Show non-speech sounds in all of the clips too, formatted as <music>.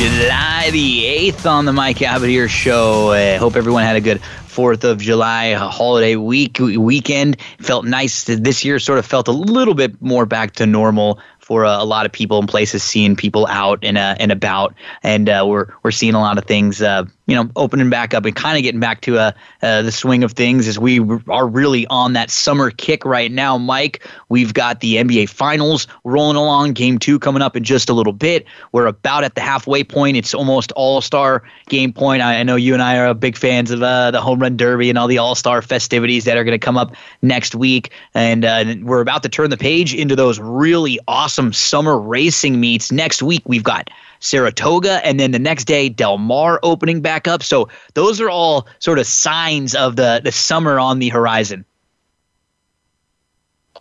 July the 8th on the Mike Abadir Show. I uh, hope everyone had a good 4th of July holiday week weekend. Felt nice. This year sort of felt a little bit more back to normal for a, a lot of people and places, seeing people out and, uh, and about. And uh, we're, we're seeing a lot of things uh, you know, opening back up and kind of getting back to uh, uh, the swing of things as we are really on that summer kick right now. Mike, we've got the NBA Finals rolling along. Game two coming up in just a little bit. We're about at the halfway point. It's almost All Star game point. I, I, know you and I are big fans of uh, the Home Run Derby and all the All Star festivities that are going to come up next week. And uh, we're about to turn the page into those really awesome summer racing meets. Next week, we've got Saratoga, and then the next day Del Mar opening back up. So those are all sort of signs of the the summer on the horizon.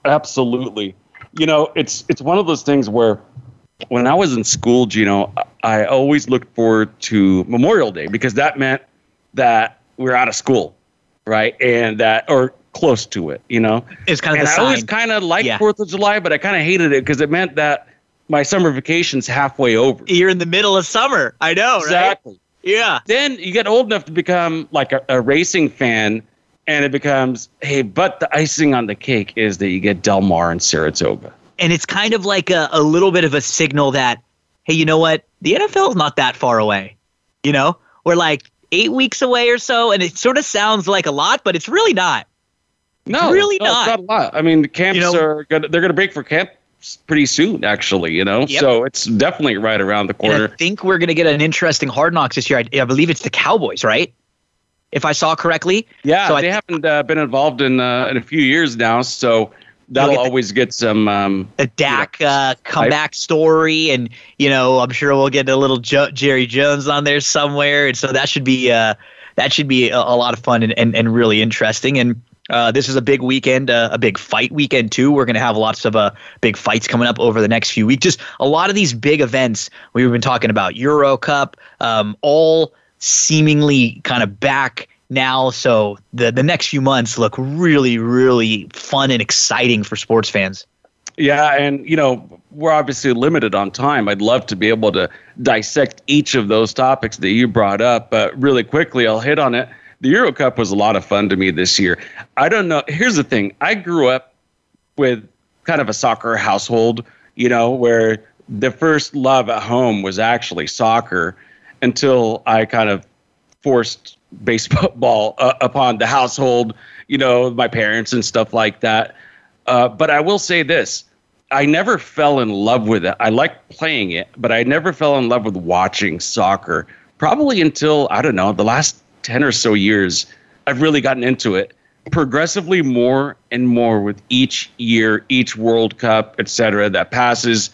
Absolutely. You know, it's it's one of those things where when I was in school, Gino, I always looked forward to Memorial Day because that meant that we are out of school, right? And that or close to it, you know. It's kind of and I sign. always kind of liked Fourth of July, but I kind of hated it because it meant that my summer vacation's halfway over. You're in the middle of summer. I know, exactly. Right? Yeah. Then you get old enough to become like a, a, racing fan, and it becomes, hey, but the icing on the cake is that you get Del Mar and Saratoga. And it's kind of like a, a little bit of a signal that, hey, you know what? The NFL is not that far away. You know, we're like eight weeks away or so, and it sort of sounds like a lot, but it's really not. No, it's really no, not. It's not a lot. I mean, the camps you know, are gonna, they're going to break for camp pretty soon, actually. You know, yep. so it's definitely right around the corner. And I think we're going to get an interesting hard knocks this year. I, I, believe it's the Cowboys, right? If I saw correctly. Yeah, so they th- haven't uh, been involved in uh, in a few years now, so that'll get the, always get some um, the Dak you know, uh, comeback story, and you know, I'm sure we'll get a little jo- Jerry Jones on there somewhere, and so that should be uh, that should be a, a lot of fun and, and, and really interesting. And uh, this is a big weekend, uh, a big fight weekend too. We're going to have lots of uh, big fights coming up over the next few weeks. Just a lot of these big events we've been talking about, Euro Cup, um, all seemingly kind of back now. So the the next few months look really, really fun and exciting for sports fans. Yeah, and you know we're obviously limited on time. I'd love to be able to dissect each of those topics that you brought up, but really quickly I'll hit on it the Euro Cup was a lot of fun to me this year. I don't know. Here's the thing I grew up with kind of a soccer household, you know, where the first love at home was actually soccer until I kind of forced baseball uh, upon the household, you know, my parents and stuff like that. Uh, but I will say this I never fell in love with it. I like playing it, but I never fell in love with watching soccer. Probably until, I don't know, the last 10 or so years, I've really gotten into it progressively more and more with each year, each World Cup, et cetera, that passes.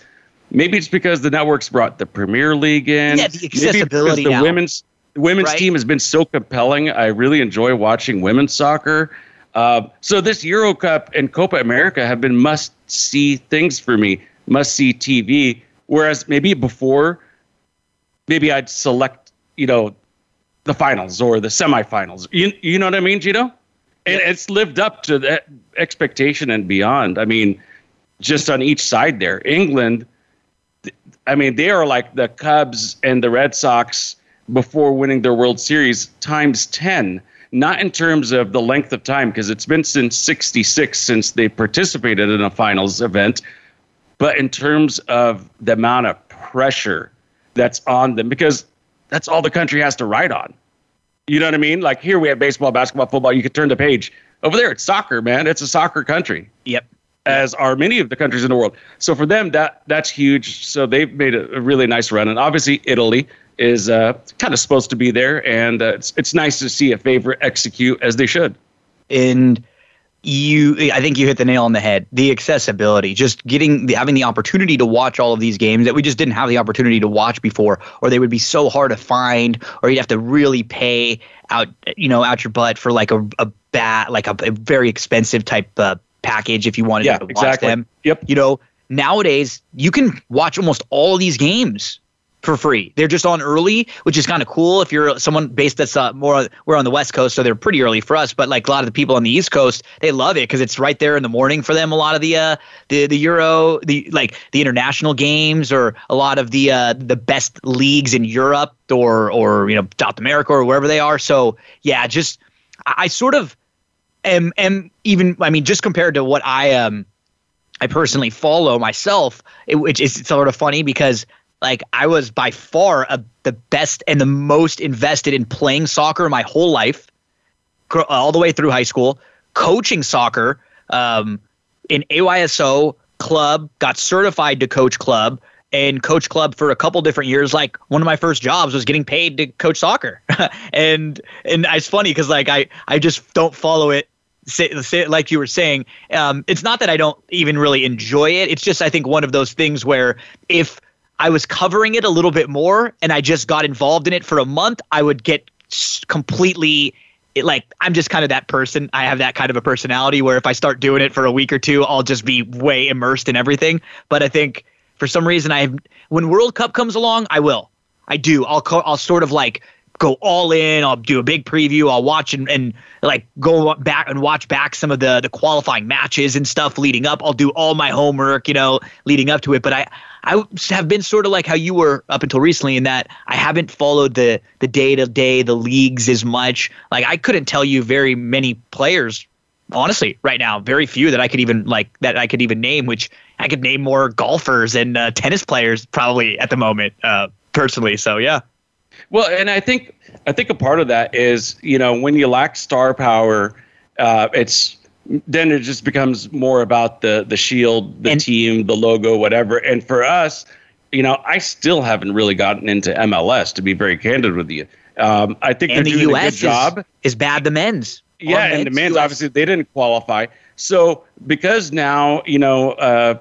Maybe it's because the networks brought the Premier League in. Yeah, the accessibility. Maybe the now. women's the women's right? team has been so compelling. I really enjoy watching women's soccer. Uh, so this Euro Cup and Copa America have been must see things for me, must see TV. Whereas maybe before, maybe I'd select, you know, the finals or the semifinals. You you know what I mean, Gino? And it's lived up to that expectation and beyond. I mean, just on each side there, England. I mean, they are like the Cubs and the Red Sox before winning their World Series times ten. Not in terms of the length of time, because it's been since '66 since they participated in a finals event, but in terms of the amount of pressure that's on them. Because that's all the country has to ride on. You know what I mean? Like here we have baseball, basketball, football. You could turn the page. Over there, it's soccer, man. It's a soccer country. Yep. As are many of the countries in the world. So for them, that that's huge. So they've made a, a really nice run, and obviously Italy is uh, kind of supposed to be there, and uh, it's it's nice to see a favorite execute as they should. And you I think you hit the nail on the head. The accessibility, just getting the, having the opportunity to watch all of these games that we just didn't have the opportunity to watch before, or they would be so hard to find, or you'd have to really pay out you know out your butt for like a a bat like a, a very expensive type uh, package if you wanted yeah, to watch exactly. them. Yep. You know nowadays you can watch almost all these games for free. They're just on early, which is kind of cool if you're someone based that's uh, more we're on the West Coast, so they're pretty early for us. But like a lot of the people on the East Coast, they love it because it's right there in the morning for them. A lot of the uh, the the Euro, the like the international games, or a lot of the uh, the best leagues in Europe or or you know South America or wherever they are. So yeah, just I, I sort of am am even. I mean, just compared to what I um. I personally follow myself, it, which is sort of funny because like I was by far a, the best and the most invested in playing soccer my whole life, all the way through high school, coaching soccer um, in AYSO club, got certified to coach club and coach club for a couple different years. Like one of my first jobs was getting paid to coach soccer, <laughs> and and it's funny because like I I just don't follow it Say, say, like you were saying, um, it's not that I don't even really enjoy it. It's just I think one of those things where if I was covering it a little bit more and I just got involved in it for a month, I would get completely it, like I'm just kind of that person. I have that kind of a personality where if I start doing it for a week or two, I'll just be way immersed in everything. But I think for some reason I when World Cup comes along, I will. I do. I'll I'll sort of like go all in. I'll do a big preview. I'll watch and, and like go back and watch back some of the the qualifying matches and stuff leading up. I'll do all my homework, you know, leading up to it. But I I have been sort of like how you were up until recently in that I haven't followed the the day to day the leagues as much. Like I couldn't tell you very many players honestly right now. Very few that i could even like that i could even name which i could name more golfers and uh, tennis players probably at the moment uh, personally. So yeah. Well, and I think I think a part of that is you know when you lack star power, uh, it's then it just becomes more about the the shield, the and, team, the logo, whatever. And for us, you know, I still haven't really gotten into MLS to be very candid with you. Um, I think and they're the doing US a good job. Is, bad the men's. Yeah, and the men's US. obviously they didn't qualify. So because now you know. Uh,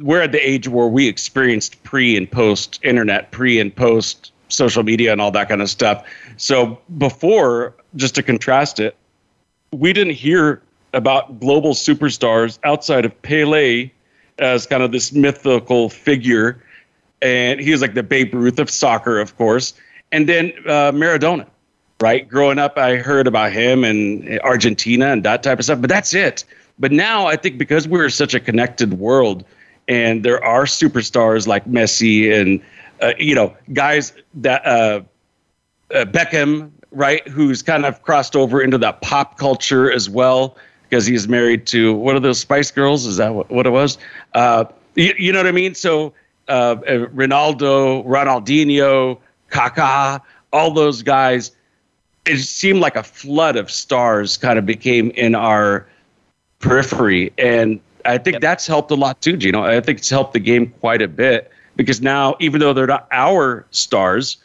we're at the age where we experienced pre and post internet, pre and post social media and all that kind of stuff. So before, just to contrast it, we didn't hear about global superstars outside of Pele as kind of this mythical figure. And he was like the Babe Ruth of soccer, of course. And then uh, Maradona, right? Growing up, I heard about him and Argentina and that type of stuff, but that's it. But now I think because we're such a connected world and there are superstars like Messi and uh, you know, guys that uh, uh, Beckham, right, who's kind of crossed over into that pop culture as well because he's married to what are those Spice Girls? Is that what, it was? Uh, you, you, know what I mean? So uh, uh, Ronaldo, Ronaldinho, Kaká, all those guys. It seemed like a flood of stars kind of became in our periphery, and I think yep. that's helped a lot too. You know, I think it's helped the game quite a bit because now even though they're not our stars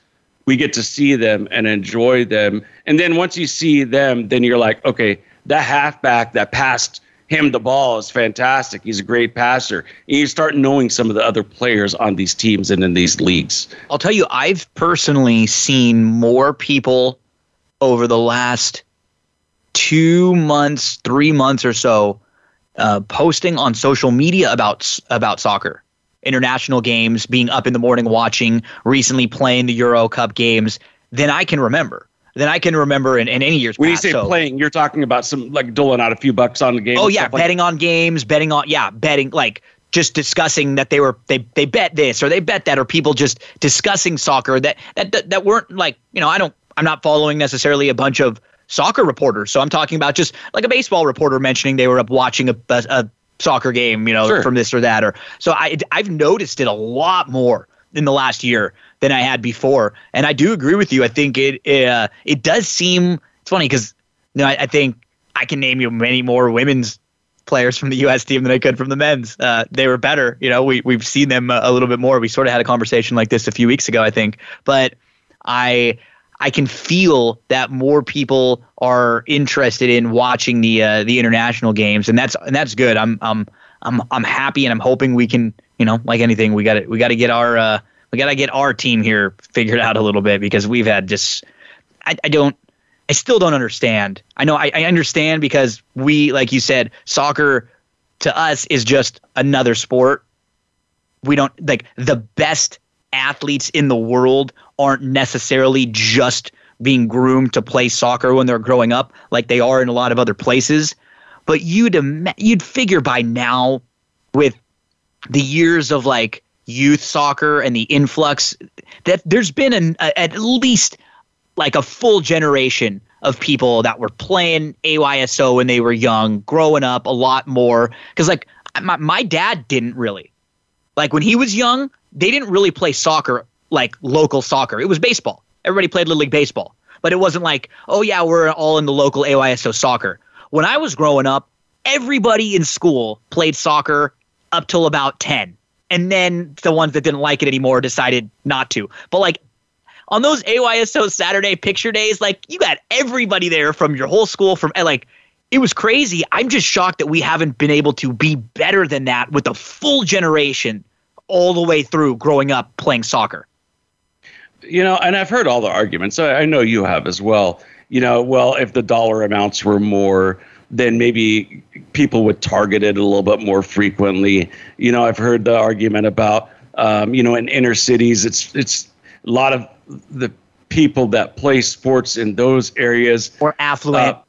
we get to see them and enjoy them and then once you see them then you're like okay that halfback that passed him the ball is fantastic. He's a great passer. And you start knowing some of the other players on these teams and in these leagues. I'll tell you i've personally seen more people over the last two months three months or so uh, posting on social media about about soccer. International games, being up in the morning watching, recently playing the Euro Cup games, than I can remember. Than I can remember in, in any years. When past. you say so, playing, you're talking about some like doling out a few bucks on the game. Oh yeah, betting like- on games, betting on yeah, betting like just discussing that they were they they bet this or they bet that or people just discussing soccer that that that, that weren't like you know I don't I'm not following necessarily a bunch of soccer reporters. So I'm talking about just like a baseball reporter mentioning they were up watching a, a, a soccer game, you know, sure. from this or that. Or so I I've noticed it a lot more in the last year than I had before, and I do agree with you. I think it it, uh, it does seem it's funny because you know I, I, think I can name you many more women's players from the U.S. team than I could from the men's. Uh, they were better, you know. We we've seen them a, a little bit more. We sort of had a conversation like this a few weeks ago, I think, but I I can feel that more people are interested in watching the uh, the international games, and that's and that's good. I'm I'm I'm I'm happy, and I'm hoping we can, you know, like anything, we got to we got to get our uh, we got to get our team here figured out a little bit because we've had just I, I don't I still don't understand. I know I, I understand because we, like you said, soccer to us is just another sport. We don't like the best athletes in the world aren't necessarily just being groomed to play soccer when they're growing up like they are in a lot of other places. But you'd you'd figure by now with the years of like youth soccer and the influx that there's been an, a, at least like a full generation of people that were playing AYSO when they were young, growing up a lot more. Because like my, my dad didn't really. Like when he was young, they didn't really play soccer like local soccer. It was baseball. Everybody played Little League Baseball. But it wasn't like, oh yeah, we're all in the local AYSO soccer. When I was growing up, everybody in school played soccer up till about 10. And then the ones that didn't like it anymore decided not to. But like on those AYSO Saturday picture days, like you got everybody there from your whole school from like it was crazy. I'm just shocked that we haven't been able to be better than that with a full generation all the way through growing up playing soccer. You know, and I've heard all the arguments. I, I know you have as well. You know, well, if the dollar amounts were more, then maybe people would target it a little bit more frequently. You know, I've heard the argument about, um, you know, in inner cities, it's it's a lot of the people that play sports in those areas or affluent. Uh,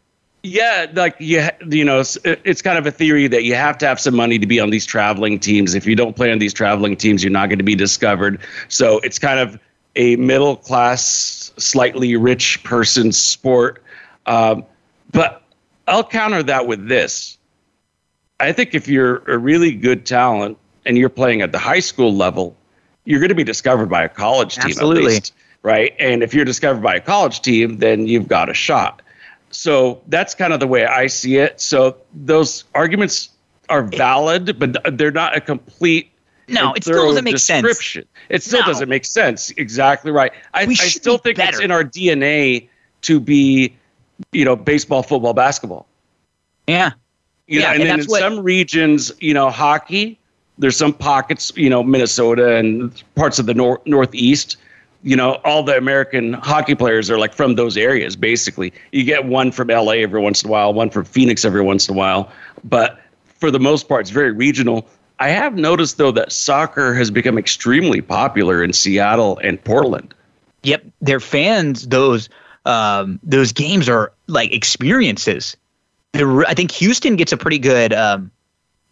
yeah, like you, you know, it's, it's kind of a theory that you have to have some money to be on these traveling teams. If you don't play on these traveling teams, you're not going to be discovered. So it's kind of a middle class, slightly rich person sport. Um, but I'll counter that with this. I think if you're a really good talent and you're playing at the high school level, you're going to be discovered by a college team Absolutely. at least, right? And if you're discovered by a college team, then you've got a shot. So that's kind of the way I see it. So those arguments are valid, but they're not a complete. No, it still doesn't make description. sense. It still no. doesn't make sense. Exactly right. I, I still think better. it's in our DNA to be, you know, baseball, football, basketball. Yeah. You yeah, know, and, and then in what, some regions, you know, hockey. There's some pockets, you know, Minnesota and parts of the nor- Northeast you know, all the American hockey players are like from those areas, basically. You get one from LA every once in a while, one from Phoenix every once in a while. But for the most part, it's very regional. I have noticed, though, that soccer has become extremely popular in Seattle and Portland. Yep. Their fans, those um, those games are like experiences. I think Houston gets a pretty good um,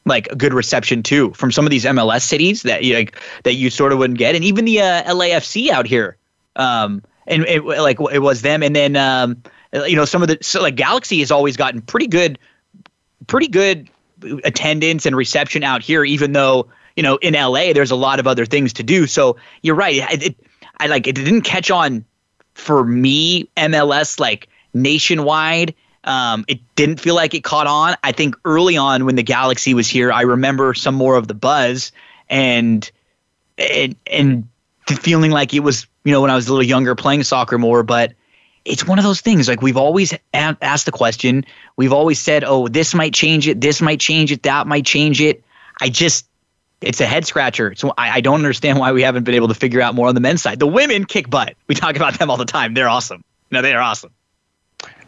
like a good reception too from some of these MLS cities that you like that you sort of wouldn't get, and even the uh, LAFC out here. Um, and it, like it was them, and then um, you know some of the so like Galaxy has always gotten pretty good, pretty good attendance and reception out here, even though you know in LA there's a lot of other things to do. So you're right. It, it, I like it didn't catch on for me MLS like nationwide um, it didn't feel like it caught on. I think early on when the Galaxy was here, I remember some more of the buzz and and and feeling like it was you know when I was a little younger playing soccer more. But it's one of those things like we've always a- asked the question. We've always said, oh, this might change it. This might change it. That might change it. I just it's a head scratcher. So I, I don't understand why we haven't been able to figure out more on the men's side. The women kick butt. We talk about them all the time. They're awesome. No, they are awesome.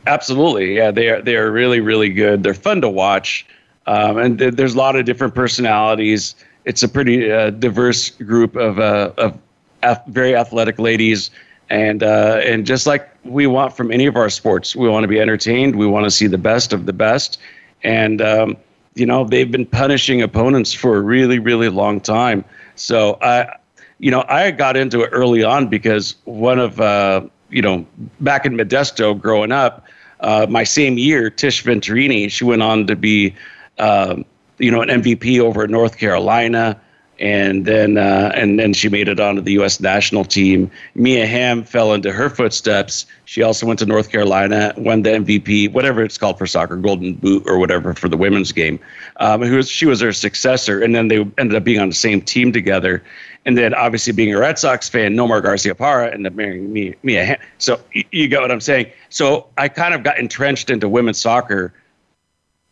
Absolutely, yeah, they are. They are really, really good. They're fun to watch, um, and th- there's a lot of different personalities. It's a pretty uh, diverse group of uh, of ath- very athletic ladies, and uh, and just like we want from any of our sports, we want to be entertained. We want to see the best of the best, and um, you know they've been punishing opponents for a really, really long time. So I, you know, I got into it early on because one of uh, you know, back in Modesto growing up, uh, my same year, Tish Venturini, she went on to be, um, you know, an MVP over at North Carolina. And then uh, and then she made it onto the U.S. national team. Mia Hamm fell into her footsteps. She also went to North Carolina, won the MVP, whatever it's called for soccer, Golden Boot or whatever for the women's game. Um, who was she was her successor, and then they ended up being on the same team together. And then obviously being a Red Sox fan, Nomar Garciaparra ended up marrying Mia, Mia Hamm. So you get what I'm saying. So I kind of got entrenched into women's soccer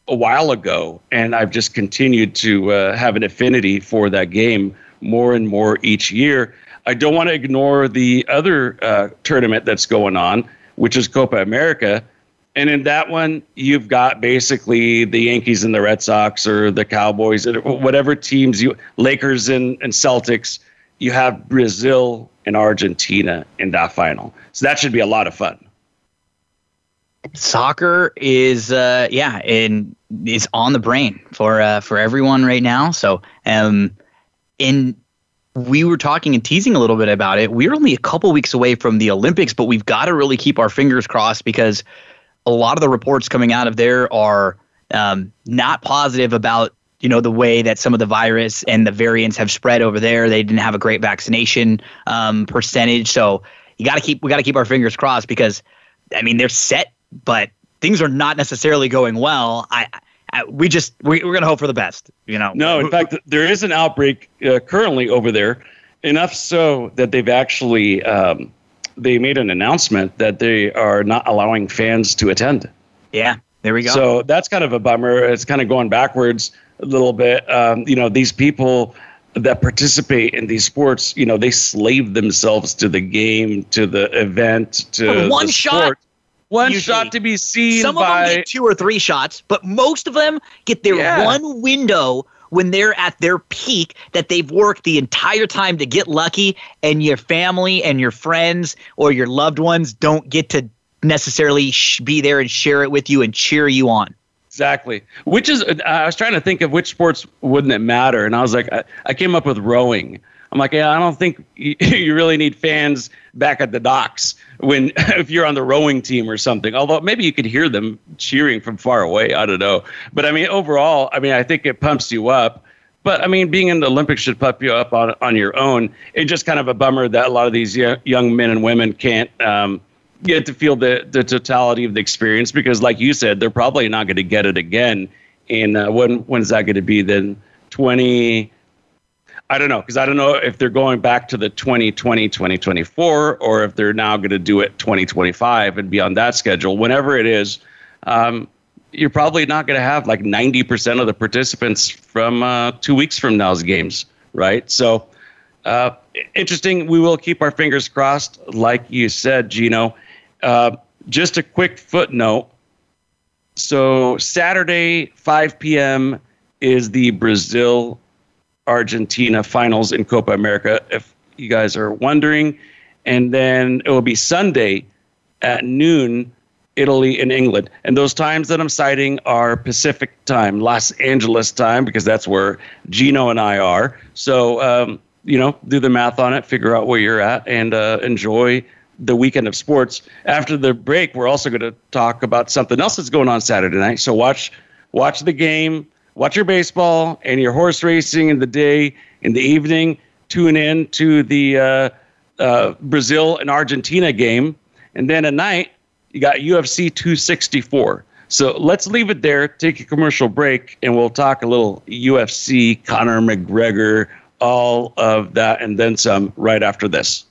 a while ago, and I've just continued to uh, have an affinity for that game more and more each year. I don't want to ignore the other uh, tournament that's going on, which is Copa America. And in that one, you've got basically the Yankees and the Red Sox or the Cowboys, or whatever teams you, Lakers and, and Celtics, you have Brazil and Argentina in that final. So that should be a lot of fun soccer is uh yeah and is on the brain for uh for everyone right now. So um in we were talking and teasing a little bit about it. We're only a couple weeks away from the olympics but we've got to really keep our fingers crossed because a lot of the reports coming out of there are um, not positive about you know the way that some of the virus and the variants have spread over there. They didn't have a great vaccination um, percentage. So you got to keep we got to keep our fingers crossed because i mean they're set but things are not necessarily going well. I, I we just we, we're going to hope for the best. You know. No, in fact, there is an outbreak uh, currently over there. Enough so that they've actually um, they made an announcement that they are not allowing fans to attend. Yeah, there we go. So that's kind of a bummer. It's kind of going backwards a little bit. Um, you know, these people that participate in these sports, you know, they slave themselves to the game, to the event, to one the shot. Sport one usually. shot to be seen. Some by... of them get two or three shots, but most of them get their yeah. one window when they're at their peak that they've worked the entire time to get lucky, and your family and your friends or your loved ones don't get to necessarily sh- be there and share it with you and cheer you on. Exactly. Which is, I was trying to think of which sports wouldn't it matter, and I was like, I, I came up with rowing. I'm like, yeah, I don't think you, <laughs> you really need fans back at the docks when <laughs> if you're on the rowing team or something. Although maybe you could hear them cheering from far away. I don't know. But I mean, overall, I mean, I think it pumps you up. But I mean, being in the Olympics should pump you up on on your own. It's just kind of a bummer that a lot of these young men and women can't um, get to feel the the totality of the experience because, like you said, they're probably not going to get it again. And uh, when when's that going to be? Then twenty. I don't know because I don't know if they're going back to the 2020 2024 or if they're now going to do it 2025 and be on that schedule. Whenever it is, um, you're probably not going to have like 90% of the participants from uh, two weeks from now's games, right? So uh, interesting. We will keep our fingers crossed, like you said, Gino. Uh, just a quick footnote. So Saturday, 5 p.m. is the Brazil Argentina finals in Copa America, if you guys are wondering. And then it will be Sunday at noon, Italy and England. And those times that I'm citing are Pacific time, Los Angeles time, because that's where Gino and I are. So, um, you know, do the math on it, figure out where you're at, and uh, enjoy the weekend of sports. After the break, we're also going to talk about something else that's going on Saturday night. So watch watch the game watch your baseball and your horse racing in the day. In the evening, tune in to the uh, uh, Brazil and Argentina game. And then at night, you got UFC 264. So let's leave it there, take a commercial break, and we'll talk a little UFC, Conor McGregor, all of that, and then some right after this.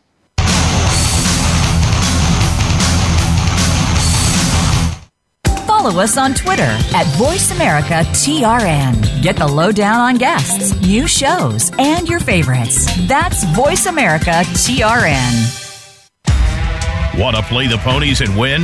Follow us on Twitter at VoiceAmericaTRN. Get the lowdown on guests, new shows, and your favorites. That's VoiceAmericaTRN. Want to play the ponies and win?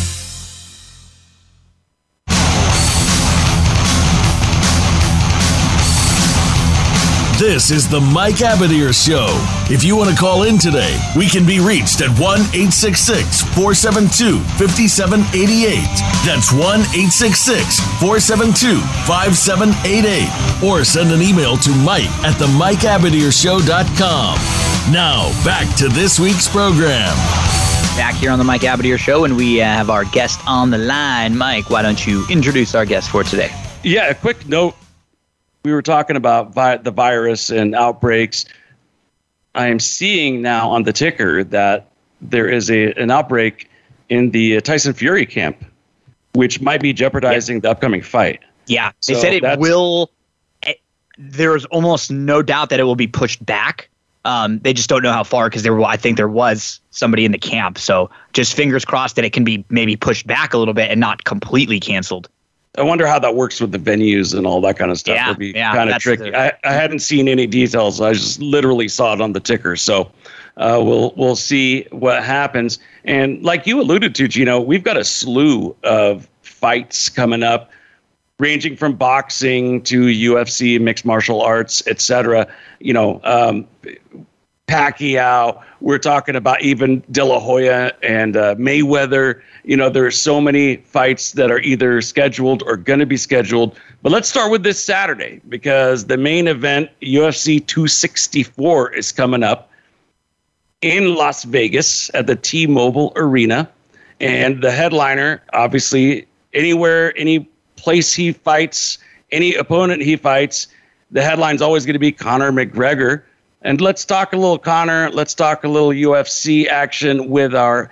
This is the Mike Abadir Show. If you want to call in today, we can be reached at 1 866 472 5788. That's 1 866 472 5788. Or send an email to Mike at the MikeAbadirshow.com. Now, back to this week's program. Back here on the Mike Abadir Show, and we uh, have our guest on the line. Mike, why don't you introduce our guest for today? Yeah, a quick note we were talking about vi- the virus and outbreaks. I am seeing now on the ticker that there is a an outbreak in the Tyson Fury camp, which might be jeopardizing the upcoming fight. Yeah, they said it will. It, there's almost no doubt that it will be pushed back. Um, they just don't know how far because there. I think there was somebody in the camp, so just fingers crossed that it can be maybe pushed back a little bit and not completely canceled. I wonder how that works with the venues and all that kind of stuff. Yeah, It'd be yeah, kind of tricky. The, I, I hadn't seen any details. I just literally saw it on the ticker. So uh, we'll we'll see what happens. And like you alluded to, Gino, we've got a slew of fights coming up, ranging from boxing to UFC, mixed martial arts, etc. You know, um, Pacquiao. We're talking about even De La Hoya and uh, Mayweather. You know, there are so many fights that are either scheduled or going to be scheduled. But let's start with this Saturday because the main event, UFC 264, is coming up in Las Vegas at the T Mobile Arena. And the headliner, obviously, anywhere, any place he fights, any opponent he fights, the headline's always going to be Conor McGregor and let's talk a little Conor. Let's talk a little UFC action with our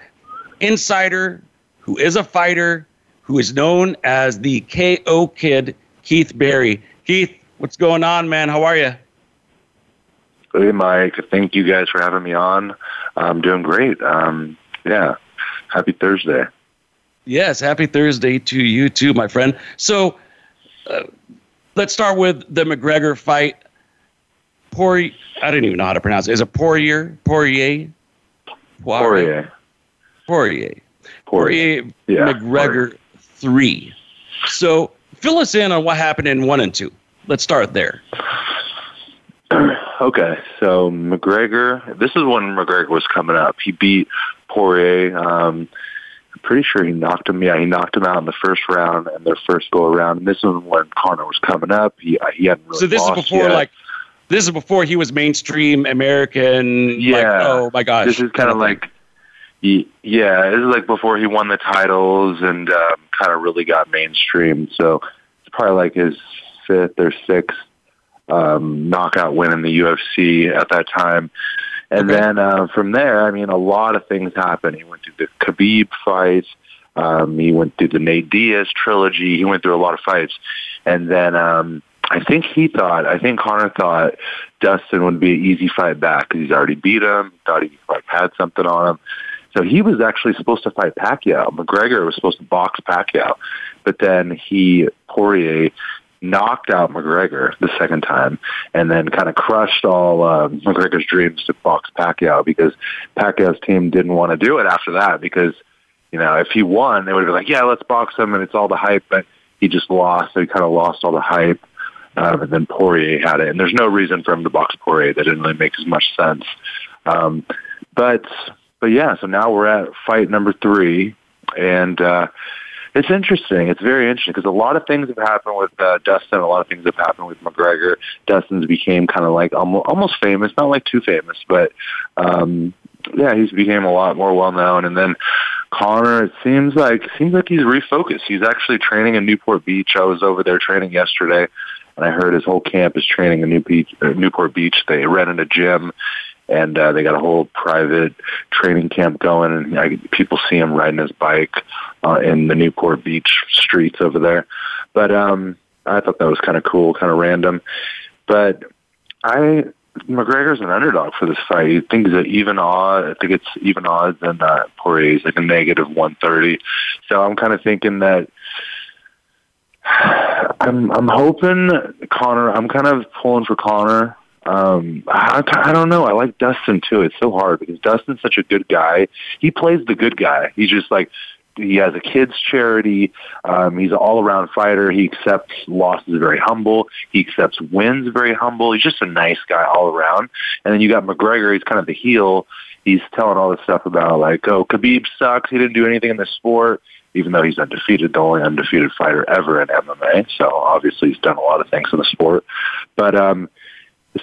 insider, who is a fighter, who is known as the KO Kid, Keith Berry. Keith, what's going on, man? How are you? Hey, Mike. Thank you guys for having me on. I'm doing great. Um, yeah. Happy Thursday. Yes, happy Thursday to you too, my friend. So, uh, let's start with the McGregor fight. Poirier. I didn't even know how to pronounce it. Is it Poirier? Poirier? Poirier. Poirier. Poirier. Yeah, McGregor Poirier. three. So fill us in on what happened in one and two. Let's start there. <clears throat> okay, so McGregor. This is when McGregor was coming up. He beat Poirier. Um, I'm pretty sure he knocked him. Yeah, he knocked him out in the first round and their first go around. And this is when Conor was coming up. He he hadn't really. So this is before yet. like this is before he was mainstream American. Yeah. Like, oh my gosh. This is kind of like, yeah, this is like before he won the titles and um, kind of really got mainstream. So it's probably like his fifth or sixth um, knockout win in the UFC at that time. And okay. then uh, from there, I mean, a lot of things happened. He went through the Khabib fight. Um, he went through the Nate Diaz trilogy. He went through a lot of fights. And then um, I think he thought, I think Conor thought Dustin would be an easy fight back because he's already beat him, thought he had something on him. So he was actually supposed to fight Pacquiao. McGregor was supposed to box Pacquiao, but then he, Poirier, knocked out McGregor the second time and then kind of crushed all uh, McGregor's dreams to box Pacquiao because Pacquiao's team didn't want to do it after that because, you know, if he won, they would have been like, yeah, let's box him and it's all the hype, but he just lost. So he kind of lost all the hype and then Poirier had it. And there's no reason for him to box Poirier. That didn't really make as much sense. Um, but but yeah, so now we're at fight number three, and uh, it's interesting. It's very interesting because a lot of things have happened with uh, Dustin. A lot of things have happened with McGregor. Dustin's became kind of like almost, almost famous, not like too famous, but um, yeah, he's became a lot more well known. And then Conor, it seems like seems like he's refocused. He's actually training in Newport Beach. I was over there training yesterday and I heard his whole camp is training in New Beach, uh, Newport Beach. They rented a gym, and uh, they got a whole private training camp going. And I, people see him riding his bike uh, in the Newport Beach streets over there. But um, I thought that was kind of cool, kind of random. But I McGregor's an underdog for this fight. You think that even odds. I think it's even odds, and uh, Poirier's like a negative one thirty. So I'm kind of thinking that I'm I'm hoping Conor. I'm kind of pulling for Conor. Um, I, I don't know. I like Dustin too. It's so hard because Dustin's such a good guy. He plays the good guy. He's just like he has a kids charity. Um, he's an all around fighter. He accepts losses very humble. He accepts wins very humble. He's just a nice guy all around. And then you got McGregor. He's kind of the heel. He's telling all this stuff about like, oh, Khabib sucks. He didn't do anything in the sport even though he's undefeated, the only undefeated fighter ever in MMA. So obviously he's done a lot of things in the sport. But um,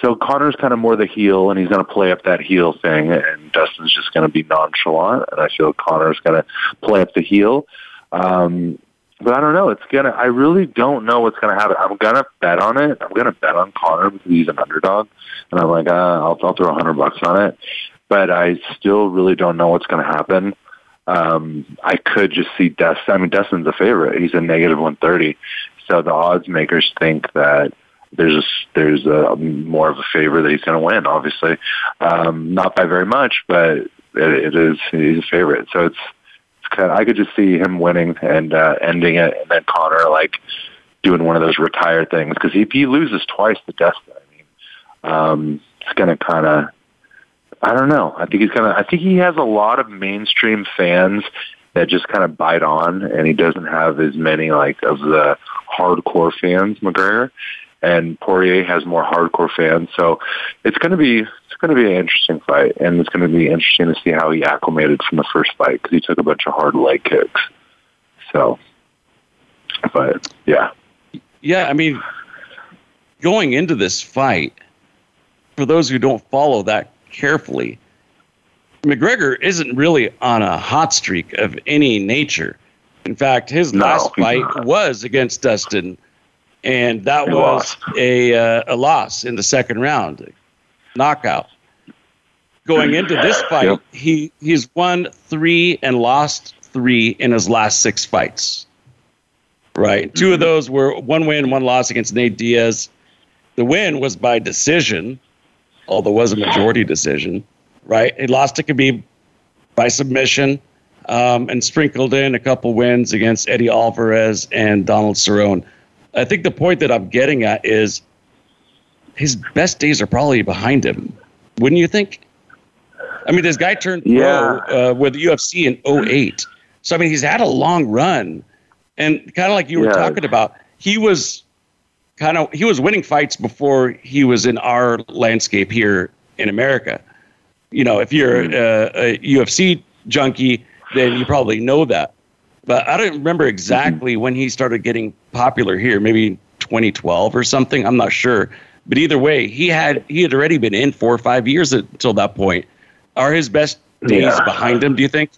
so Conor's kind of more the heel, and he's going to play up that heel thing, and Dustin's just going to be nonchalant, and I feel Conor's going to play up the heel. Um, but I don't know. It's gonna. I really don't know what's gonna happen. I'm gonna bet on it. I'm gonna bet on Conor because he's an underdog, and I'm like, uh, I'll, I'll throw a hundred bucks on it. But I still really don't know what's gonna happen. Um, I could just see Dustin. I mean, Dustin's a favorite. He's a negative 130, so the odds makers think that there's a, there's a more of a favor that he's going to win. Obviously, um, not by very much, but it, it is he's a favorite. So it's it's kind of I could just see him winning and uh, ending it, and then Conor like doing one of those retire things because if he loses twice to Dustin, I mean, um, it's going to kind of I don't know. I think he's kind of. I think he has a lot of mainstream fans that just kind of bite on, and he doesn't have as many like of the hardcore fans. McGregor, and Poirier has more hardcore fans. So it's going to be it's going to be an interesting fight, and it's going to be interesting to see how he acclimated from the first fight because he took a bunch of hard leg kicks. So, but yeah, yeah. I mean, going into this fight, for those who don't follow that carefully, McGregor isn't really on a hot streak of any nature. In fact, his no, last fight not. was against Dustin and that he was a uh, a loss in the second round, knockout. Going into this fight, yep. he he's won three and lost three in his last six fights. Right, two of those were one win, one loss against Nate Diaz. The win was by decision, although it was a majority decision. Right, he lost to Khabib by submission. Um, and sprinkled in a couple wins against Eddie Alvarez and Donald Cerrone. I think the point that I'm getting at is his best days are probably behind him. Wouldn't you think? I mean, this guy turned yeah. pro uh, with the UFC in 08. So, I mean, he's had a long run. And kind of like you were yeah. talking about, he was kind of he was winning fights before he was in our landscape here in America. You know, if you're hmm. a, UFC junkie, then you probably know that but I don't remember exactly mm-hmm. when he started getting popular here. Maybe 2012 or something. I'm not sure. But either way, he had he had already been in four or five years until that point. Are his best days yeah. behind him? Do you think?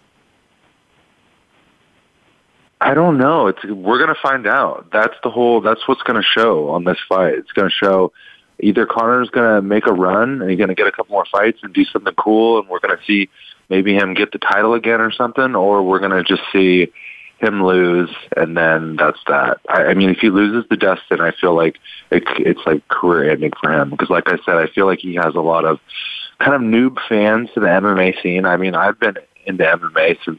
I don't know. It's we're gonna find out. That's the whole. That's what's gonna show on this fight. It's gonna show either Conor's gonna make a run and he's gonna get a couple more fights and do something cool, and we're gonna see maybe him get the title again or something, or we're gonna just see him lose, and then that's that. I, I mean, if he loses to Dustin, I feel like it, it's like career ending for him because, like I said, I feel like he has a lot of kind of noob fans to the MMA scene. I mean, I've been into MMA since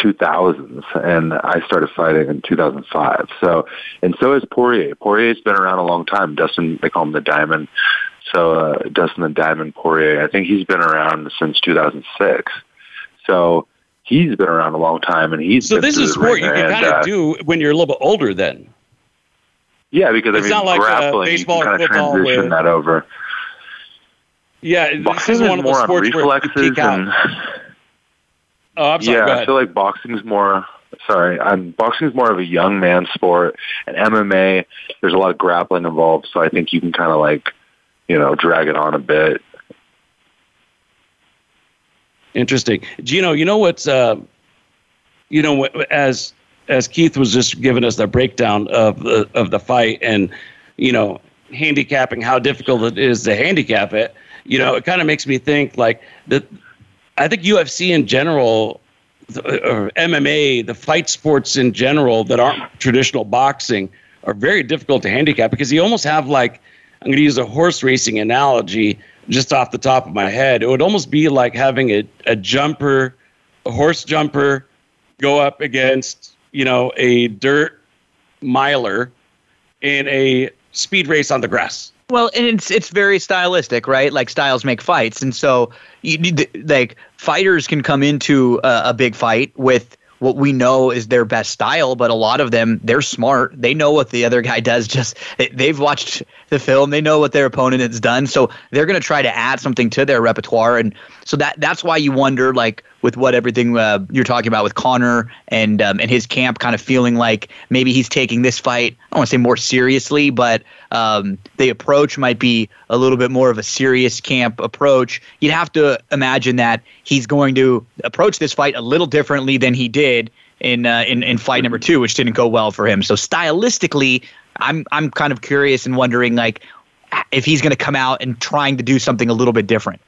2000s, and I started fighting in 2005. So, and so is Poirier. Poirier's been around a long time. Dustin, they call him the Diamond. So, uh, Dustin the Diamond Poirier, I think he's been around since 2006. So, he's been around a long time, and he's so this is sport you can kind of uh, do when you're a little bit older. Then, yeah, because it's I mean, not like grappling, uh, baseball you kind of transition where, that over. Yeah, boxing is, one is one more on reflexes and. Oh, I'm sorry. Yeah, I feel like boxing's more. Sorry, I'm boxing's more of a young man sport, and MMA there's a lot of grappling involved. So I think you can kind of like, you know, drag it on a bit Interesting, Gino. You know what's uh, you know as as Keith was just giving us the breakdown of the of the fight and you know handicapping how difficult it is to handicap it. You know, it kind of makes me think like that. I think UFC in general, or MMA, the fight sports in general that aren't traditional boxing are very difficult to handicap because you almost have like I'm going to use a horse racing analogy just off the top of my head. It would almost be like having a, a jumper, a horse jumper, go up against, you know, a dirt miler in a speed race on the grass. Well, and it's it's very stylistic, right? Like styles make fights, and so you need like fighters can come into a, a big fight with what we know is their best style, but a lot of them, they're smart. They know what the other guy does. <laughs> Just they've watched the film. They know what their opponent has done. So they're going to try to add something to their repertoire. And so that that's why you wonder, like with what everything uh, you're talking about with Conor and um, and his camp, kind of feeling like maybe he's taking this fight. I don't want to say more seriously, but um, the approach might be a little bit more of a serious camp approach. You'd have to imagine that he's going to approach this fight a little differently than he did in uh, in in fight number two, which didn't go well for him. So stylistically, I'm I'm kind of curious and wondering like if he's going to come out and trying to do something a little bit different.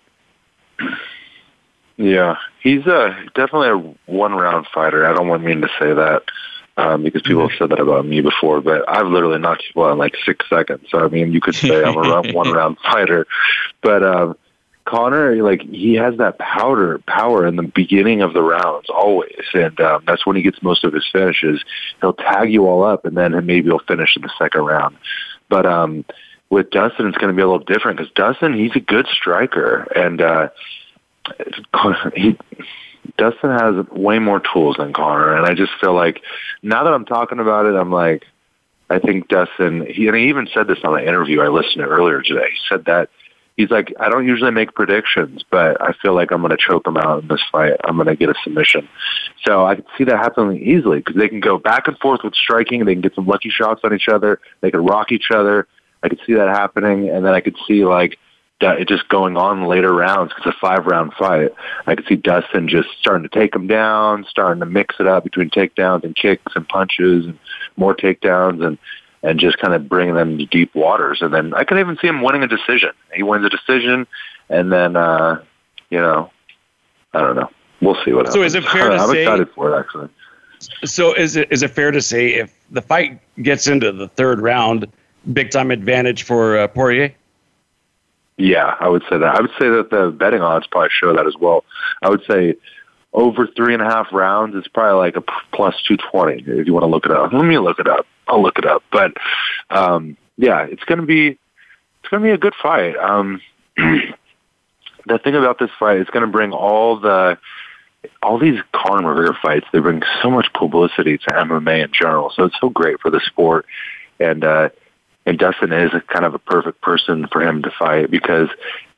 Yeah, he's a definitely a one round fighter. I don't want mean to say that um, because people have said that about me before, but I've literally knocked people out in like six seconds. So I mean, you could say I'm a <laughs> one round fighter, but um, Conor, like he has that powder power in the beginning of the rounds always, and um, that's when he gets most of his finishes. He'll tag you all up, and then maybe he'll finish in the second round. But um, with Dustin, it's going to be a little different because Dustin, he's a good striker, and uh, he Dustin has way more tools than Conor, and I just feel like now that I'm talking about it, I'm like, I think Dustin. He and he even said this on an interview I listened to earlier today. He said that he's like, I don't usually make predictions, but I feel like I'm going to choke him out in this fight. I'm going to get a submission. So I can see that happening easily because they can go back and forth with striking. They can get some lucky shots on each other. They can rock each other. I could see that happening, and then I could see like it just going on later rounds because it's a five round fight. I could see Dustin just starting to take him down, starting to mix it up between takedowns and kicks and punches and more takedowns and and just kind of bringing them to deep waters. And then I could even see him winning a decision. He wins a decision, and then uh, you know, I don't know. We'll see what happens. So is it <laughs> fair to I'm say? I'm excited for it actually. So is it is it fair to say if the fight gets into the third round, big time advantage for uh, Poirier? Yeah, I would say that. I would say that the betting odds probably show that as well. I would say over three and a half rounds is probably like a plus 220 if you want to look it up. Let me look it up. I'll look it up. But um, yeah, it's going to be it's going to be a good fight. Um, <clears throat> the thing about this fight is going to bring all the all these Conor McGregor fights. They bring so much publicity to MMA in general. So it's so great for the sport. And uh, and Dustin is kind of a perfect person for him to fight because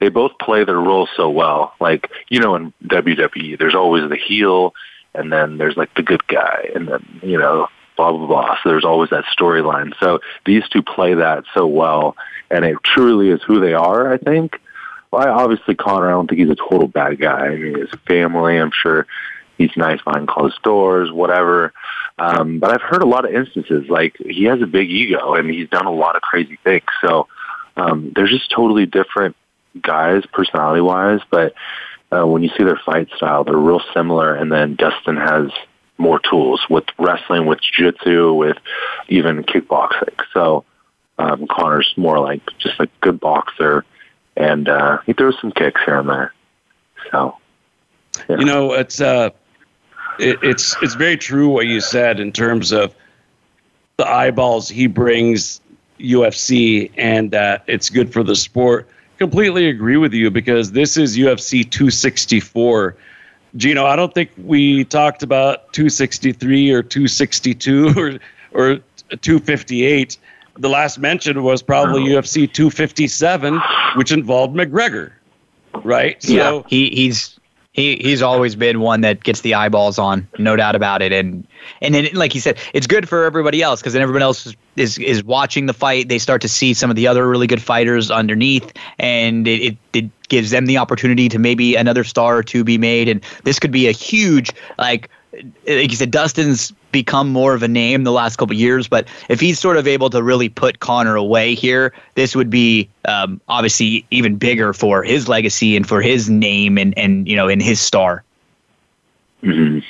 they both play their role so well. Like you know, in WWE, there's always the heel, and then there's like the good guy, and then you know, blah blah blah. So there's always that storyline. So these two play that so well, and it truly is who they are. I think. Well, I obviously Conor, I don't think he's a total bad guy. I mean, his family, I'm sure he's nice behind closed doors, whatever. Um, but I've heard a lot of instances like he has a big ego and he's done a lot of crazy things. So um, they're just totally different guys, personality wise. But uh, when you see their fight style, they're real similar. And then Dustin has more tools with wrestling, with jiu-jitsu, with even kickboxing. So um, Conor's more like just a good boxer, and uh, he throws some kicks here and there. So, yeah. you know, it's uh, it, it's it's very true what you said in terms of the eyeballs he brings UFC and that it's good for the sport. Completely agree with you because this is UFC 264. Gino, I don't think we talked about 263 or 262 <laughs> or or 258 the last mention was probably UFC 257, which involved McGregor, right? So, yeah, he, he's he he's always been one that gets the eyeballs on, no doubt about it. And and then, like you said, it's good for everybody else because then everyone else is, is, is watching the fight. They start to see some of the other really good fighters underneath, and it, it, it gives them the opportunity to maybe another star to be made. And this could be a huge like like you said, Dustin's become more of a name the last couple years, but if he's sort of able to really put Conor away here, this would be um, obviously even bigger for his legacy and for his name and and you know in his star. Mm-hmm.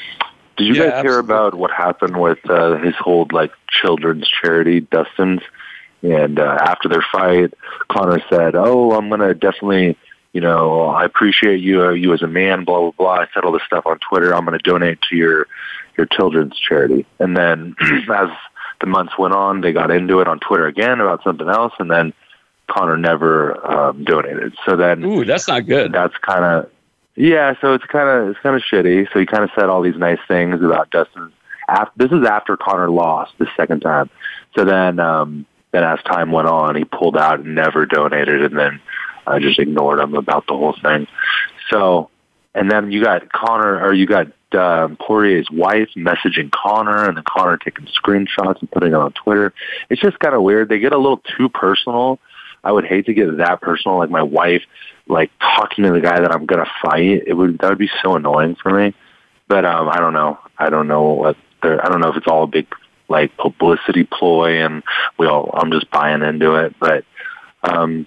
Did you yeah, guys absolutely. hear about what happened with uh, his whole like children's charity, Dustin's? And uh, after their fight, Conor said, "Oh, I'm gonna definitely." you know, I appreciate you, uh, you as a man, blah blah blah. I said all this stuff on Twitter. I'm going to donate to your your children's charity. And then <clears throat> as the months went on, they got into it on Twitter again about something else, and then Conor never um, donated. So then, ooh, that's not good. That's kind of yeah. So it's kind of it's kind of shitty. So he kind of said all these nice things about Dustin. After, this is after Conor lost the second time. So then, um, then as time went on, he pulled out and never donated, and then I just ignored him about the whole thing. So, and then you got Conor, or you got um, Poirier's wife messaging Conor, and then Conor taking screenshots and putting it on Twitter. It's just kind of weird. They get a little too personal. I would hate to get that personal, like my wife, like talking to the guy that I'm gonna fight. It would that would be so annoying for me. But um, I don't know. I don't know what. I don't know if it's all a big like publicity ploy, and we all. I'm just buying into it. But um,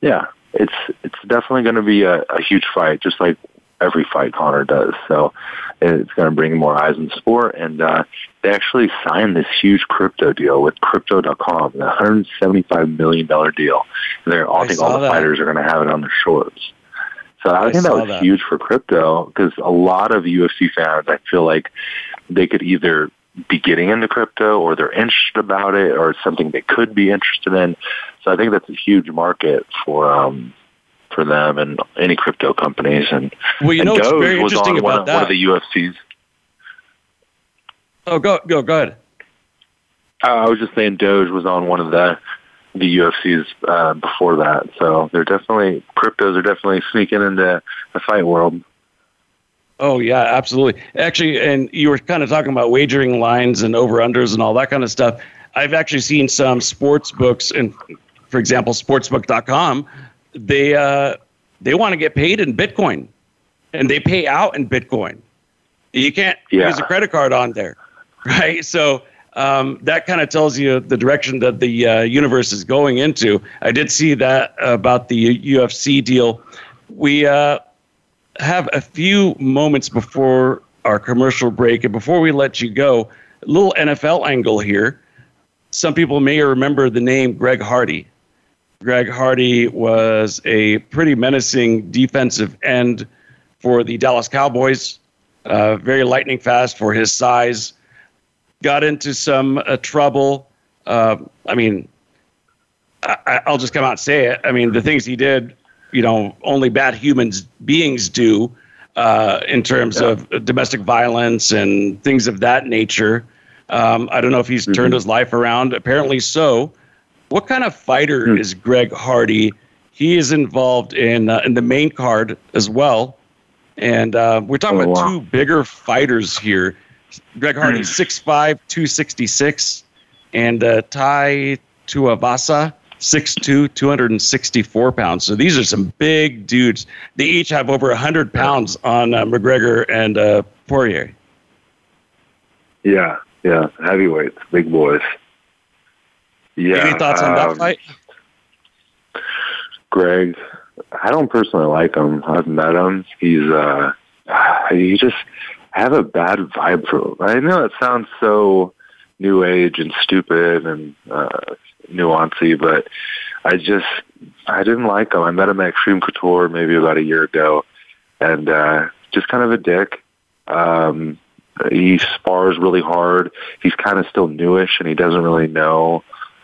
yeah, it's it's definitely going to be a, a huge fight, just like every fight Conor does. So it's going to bring more eyes in the sport. And uh, they actually signed this huge crypto deal with Crypto.com, a $175 million deal. And they're, I, I think all the that. fighters are going to have it on their shorts. So I, I think that was that. huge for crypto because a lot of UFC fans, I feel like they could either be getting into crypto or they're interested about it or it's something they could be interested in. So I think that's a huge market for um, for them and any crypto companies. And well, you and know, Doge what's very interesting about one, that. One of the UFCs. Oh, go go go ahead. Uh, I was just saying, Doge was on one of the the UFCs uh, before that, so they're definitely cryptos are definitely sneaking into the fight world. Oh yeah, absolutely. Actually, and you were kind of talking about wagering lines and over unders and all that kind of stuff. I've actually seen some sports books and for example, sportsbook.com they uh, they want to get paid in Bitcoin, and they pay out in Bitcoin. You can't yeah. use a credit card on there, <laughs> right? So um, that kind of tells you the direction that the uh, universe is going into. I did see that about the UFC deal. We uh, have a few moments before our commercial break, and before we let you go, a little NFL angle here. Some people may remember the name Greg Hardy. Greg Hardy was a pretty menacing defensive end for the Dallas Cowboys. Uh, very lightning fast for his size. Got into some uh, trouble. Uh, I mean, I, will just come out and say it. I mean, the things he did, you know, only bad humans beings do uh, in terms yeah. of domestic violence and things of that nature. Um, I don't know if he's mm-hmm. turned his life around. Apparently so. What kind of fighter hmm. is Greg Hardy? He is involved in uh, in the main card as well, and uh, we're talking oh, about wow. two bigger fighters here. Greg Hardy, hmm. 6'5", 266, and uh, Tai Tuivasa, 6'2", 264 pounds. So these are some big dudes. They each have over 100 pounds on uh, McGregor and uh, Poirier. Yeah, yeah, heavyweights, big boys. Yeah. Any thoughts on um, that fight? Greg, I don't personally like him. I've met him. He's uh, <sighs> he just I have a bad vibe for him. I know it sounds so new age and stupid and uh, nuancy, but I just I didn't like him. I met him at Extreme Couture maybe about a year ago, and uh, just kind of a dick. Um, he spars really hard. He's kind of still newish, and he doesn't really know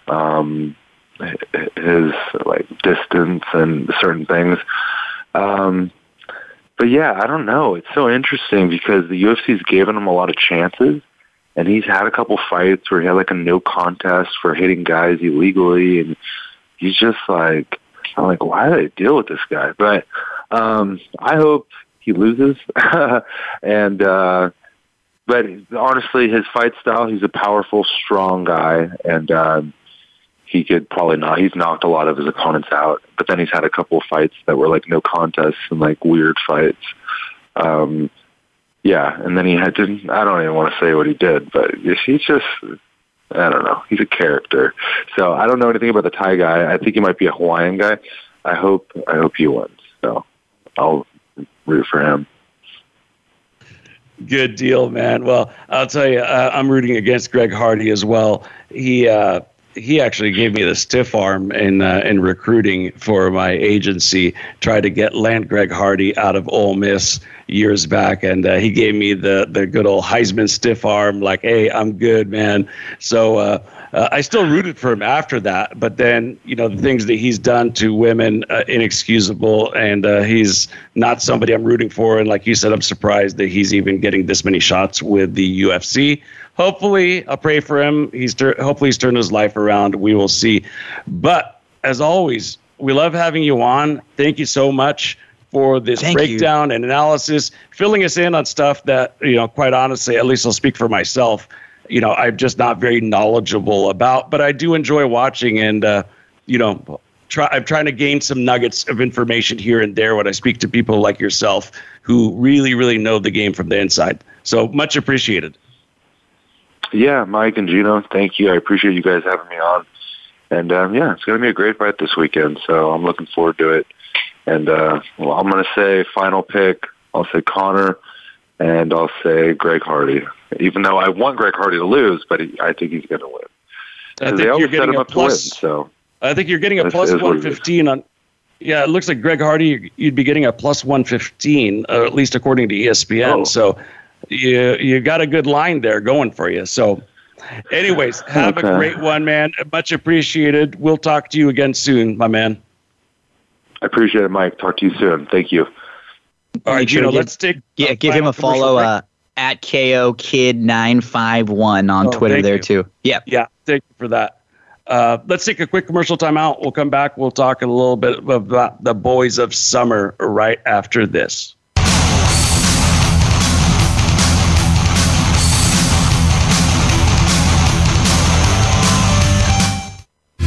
um, his like distance and certain things. Um, but yeah, I don't know. It's so interesting because the UFC's given him a lot of chances, and he's had a couple fights where he had like a no contest for hitting guys illegally, and he's just like, I'm like, why do they deal with this guy? But um, I hope he loses, <laughs> and uh, but honestly, his fight style, he's a powerful, strong guy, and um, he could probably not. He's knocked a lot of his opponents out, but then he's had a couple of fights that were like no contests and like weird fights. Um, yeah, and then he had to. I don't even want to say what he did, but he's just. I don't know. He's a character. So I don't know anything about the Thai guy. I think he might be a Hawaiian guy. I hope. I hope he wins. So I'll root for him. Good deal, man. Well, I'll tell you, uh, I'm rooting against Greg Hardy as well. He. Uh, he actually gave me the stiff arm in uh, in recruiting for my agency. Tried to get land Greg Hardy out of Ole Miss years back, and uh, he gave me the the good old Heisman stiff arm. Like, hey, I'm good, man. So. Uh, uh, I still rooted for him after that, but then you know the things that he's done to women, uh, inexcusable, and uh, he's not somebody I'm rooting for. And like you said, I'm surprised that he's even getting this many shots with the UFC. Hopefully, I'll pray for him. He's ter- hopefully he's turned his life around. We will see. But as always, we love having you on. Thank you so much for this Thank breakdown you. and analysis, filling us in on stuff that you know, quite honestly, at least I'll speak for myself you know, I'm just not very knowledgeable about, but I do enjoy watching and, uh, you know, try, I'm trying to gain some nuggets of information here and there when I speak to people like yourself who really, really know the game from the inside. So much appreciated. Yeah, Mike and Gino, thank you. I appreciate you guys having me on. And um, yeah, it's going to be a great fight this weekend. So I'm looking forward to it. And uh, well, I'm going to say final pick. I'll say Conor, and I'll say Greg Hardy even though I want Greg Hardy to lose, but he, I think he's going to win. I think you're getting a plus. Win, so I think you're getting a plus one fifteen on. Yeah, it looks like Greg Hardy. You'd be getting a plus one fifteen, uh, at least according to ESPN. Oh. So you you got a good line there going for you. So, anyways, have okay. a great one, man. Much appreciated. We'll talk to you again soon, my man. I appreciate it, Mike. Talk to you soon. Thank you. All right, Gino, let's take. Yeah, give him a follow. Uh, at KO Kid nine five one on oh, Twitter there you. too. Yeah. Yeah. Thank you for that. Uh, let's take a quick commercial timeout. We'll come back. We'll talk a little bit about the boys of summer right after this.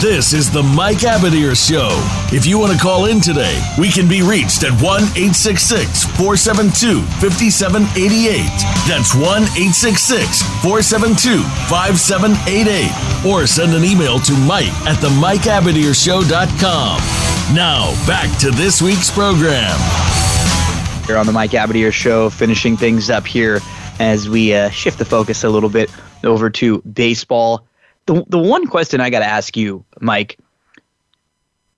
This is the Mike Abadir Show. If you want to call in today, we can be reached at 1 866 472 5788. That's 1 866 472 5788. Or send an email to Mike at the Mike MikeAbadirShow.com. Now, back to this week's program. Here on the Mike Abadir Show, finishing things up here as we uh, shift the focus a little bit over to baseball the the one question I got to ask you, Mike,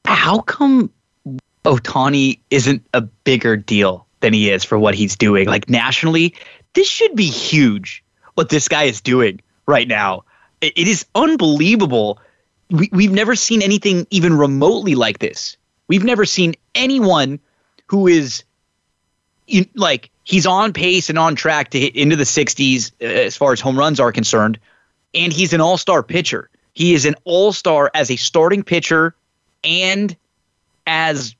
how come Ohtani isn't a bigger deal than he is for what he's doing? Like nationally, this should be huge. What this guy is doing right now, it, it is unbelievable. We, we've never seen anything even remotely like this. We've never seen anyone who is you, like he's on pace and on track to hit into the 60s uh, as far as home runs are concerned, and he's an all-star pitcher. He is an all-star as a starting pitcher and as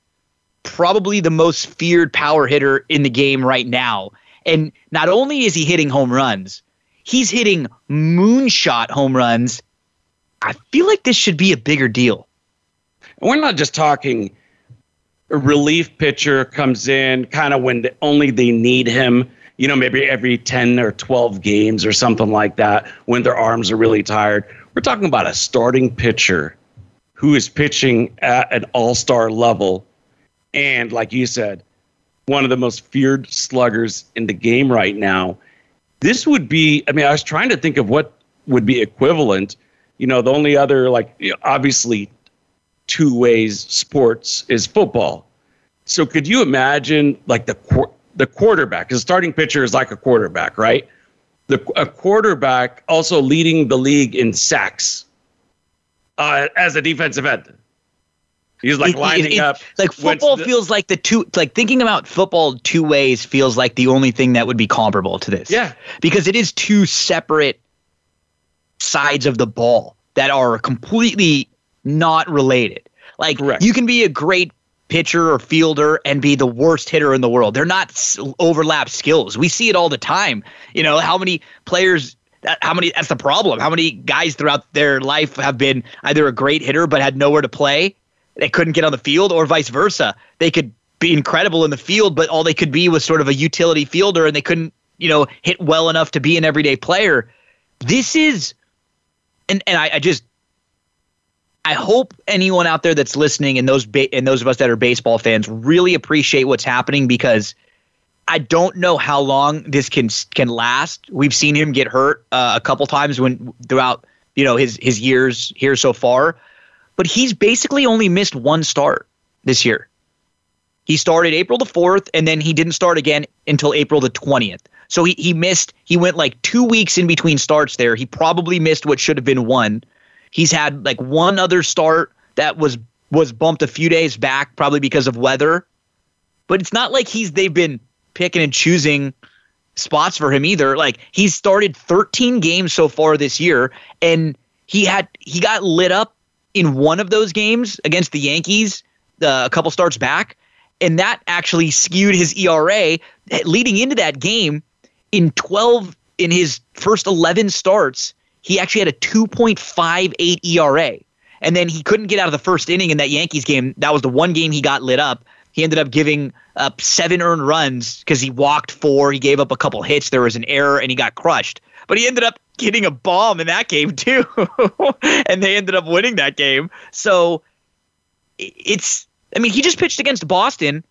probably the most feared power hitter in the game right now. And not only is he hitting home runs, he's hitting moonshot home runs. I feel like this should be a bigger deal. We're not just talking a relief pitcher comes in kind of when the, only they need him, you know, maybe every 10 or 12 games or something like that when their arms are really tired. We're talking about a starting pitcher who is pitching at an all star level. And like you said, one of the most feared sluggers in the game right now. This would be, I mean, I was trying to think of what would be equivalent. You know, the only other, like, obviously, two ways sports is football. So could you imagine like the the quarterback? Because starting pitcher is like a quarterback, right? The a quarterback also leading the league in sacks uh, as a defensive end. He's like lining it, it, up. Like football the, feels like the two. Like thinking about football two ways feels like the only thing that would be comparable to this. Yeah, because it is two separate sides of the ball that are completely not related. Like Correct. you can be a great pitcher or fielder and be the worst hitter in the world. They're not overlap skills. We see it all the time. You know, how many players uh, how many that's the problem. How many guys throughout their life have been either a great hitter but had nowhere to play? They couldn't get on the field or vice versa. They could be incredible in the field but all they could be was sort of a utility fielder and they couldn't, you know, hit well enough to be an everyday player. This is and and I, I just I hope anyone out there that's listening and those ba- and those of us that are baseball fans really appreciate what's happening because I don't know how long this can can last. We've seen him get hurt uh, a couple times when throughout you know his his years here so far, but he's basically only missed one start this year. He started April the 4th and then he didn't start again until April the 20th. So he, he missed, he went like two weeks in between starts there. He probably missed what should have been one. He's had like one other start that was was bumped a few days back, probably because of weather. But it's not like he's they've been picking and choosing spots for him either. Like he's started 13 games so far this year, and he had he got lit up in one of those games against the Yankees uh, a couple starts back, and that actually skewed his ERA leading into that game. In 12 in his first 11 starts, he actually had a 2.58 ERA. And then he couldn't get out of the first inning in that Yankees game. That was the one game he got lit up. He ended up giving up seven earned runs because he walked four. He gave up a couple hits. There was an error and he got crushed. But he ended up getting a bomb in that game too. <laughs> and they ended up winning that game. So it's, I mean, he just pitched against Boston,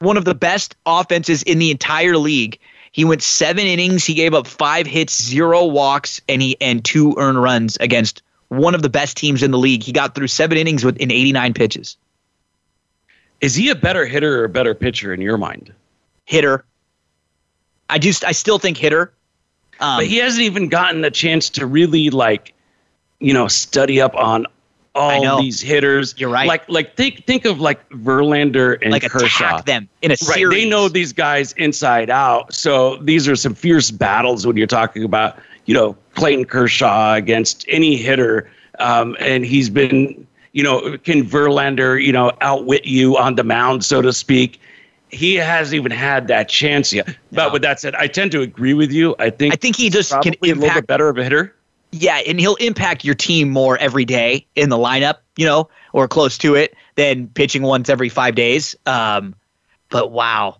one of the best offenses in the entire league. He went seven innings. He gave up five hits, zero walks, and he and two earned runs against one of the best teams in the league. He got through seven innings with in 89 pitches. Is he a better hitter or a better pitcher in your mind? Hitter. I just I still think hitter. Um, but he hasn't even gotten the chance to really like, you know, study up on all these hitters. You're right. Like like think think of like Verlander and like Kershaw. attack them in a series. Right. They know these guys inside out. So these are some fierce battles when you're talking about you know Clayton Kershaw against any hitter. Um, and he's been you know can Verlander you know outwit you on the mound so to speak. He hasn't even had that chance yet. But with that said, I tend to agree with you. I think I think he just can impact, a little bit better of a hitter. Yeah, and he'll impact your team more every day in the lineup, you know, or close to it than pitching once every five days. Um, but wow,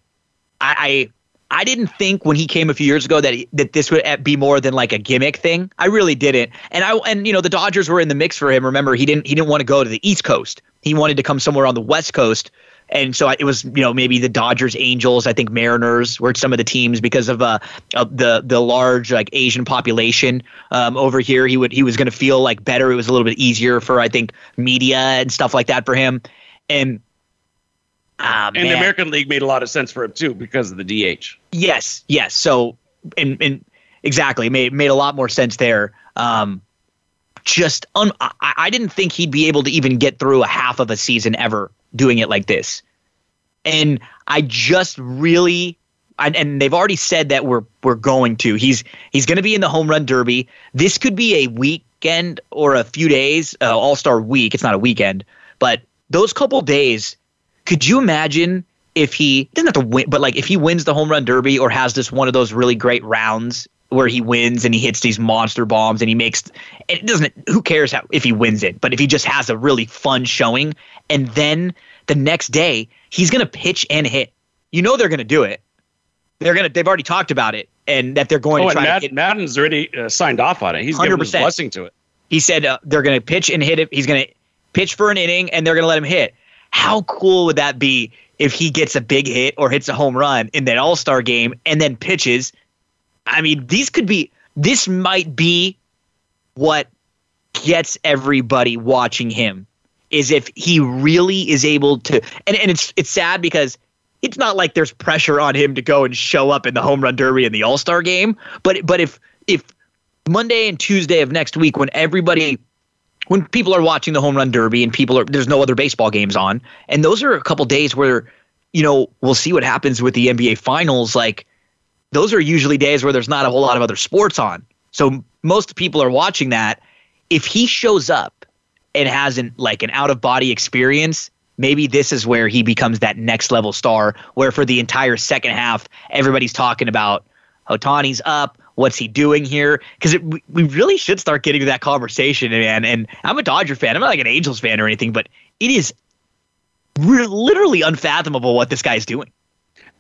I, I I didn't think when he came a few years ago that that this would be more than like a gimmick thing. I really didn't. And I and you know the Dodgers were in the mix for him. Remember, he didn't he didn't want to go to the East Coast. He wanted to come somewhere on the West Coast and so it was you know maybe the Dodgers, Angels, I think Mariners were some of the teams because of uh of the the large like Asian population um, over here. He would he was going to feel like better. It was a little bit easier for I think media and stuff like that for him. And ah, and the American League made a lot of sense for him too because of the DH. Yes, yes. So and and exactly made made a lot more sense there. Um, just un- I, I didn't think he'd be able to even get through a half of a season ever doing it like this. And I just really and they've already said that we're we're going to. He's he's going to be in the home run derby. This could be a weekend or a few days, uh, All Star week. It's not a weekend, but those couple days. Could you imagine if he doesn't have to win, but like if he wins the home run derby or has this one of those really great rounds where he wins and he hits these monster bombs and he makes it doesn't who cares how if he wins it, but if he just has a really fun showing and then the next day he's gonna pitch and hit. You know they're gonna do it they're gonna. They've already talked about it, and that they're going oh, to try. Mad, to get, Maddon's already uh, signed off on it. He's 100%. given his blessing to it. He said uh, they're going to pitch and hit it. He's going to pitch for an inning, and they're going to let him hit. How cool would that be if he gets a big hit or hits a home run in that All Star game and then pitches? I mean, these could be. This might be what gets everybody watching him is if he really is able to and, and it's it's sad because it's not like there's pressure on him to go and show up in the home run derby and the All Star game. But but if if Monday and Tuesday of next week, when everybody when people are watching the home run derby and people are there's no other baseball games on, and those are a couple days where you know we'll see what happens with the NBA finals. Like those are usually days where there's not a whole lot of other sports on, so most people are watching that. If he shows up and hasn't like an out of body experience maybe this is where he becomes that next level star where for the entire second half everybody's talking about Ohtani's up what's he doing here? Because we really should start getting to that conversation man. And i'm a dodger fan. I'm not like an angels fan or anything but it is literally unfathomable what this guy's doing.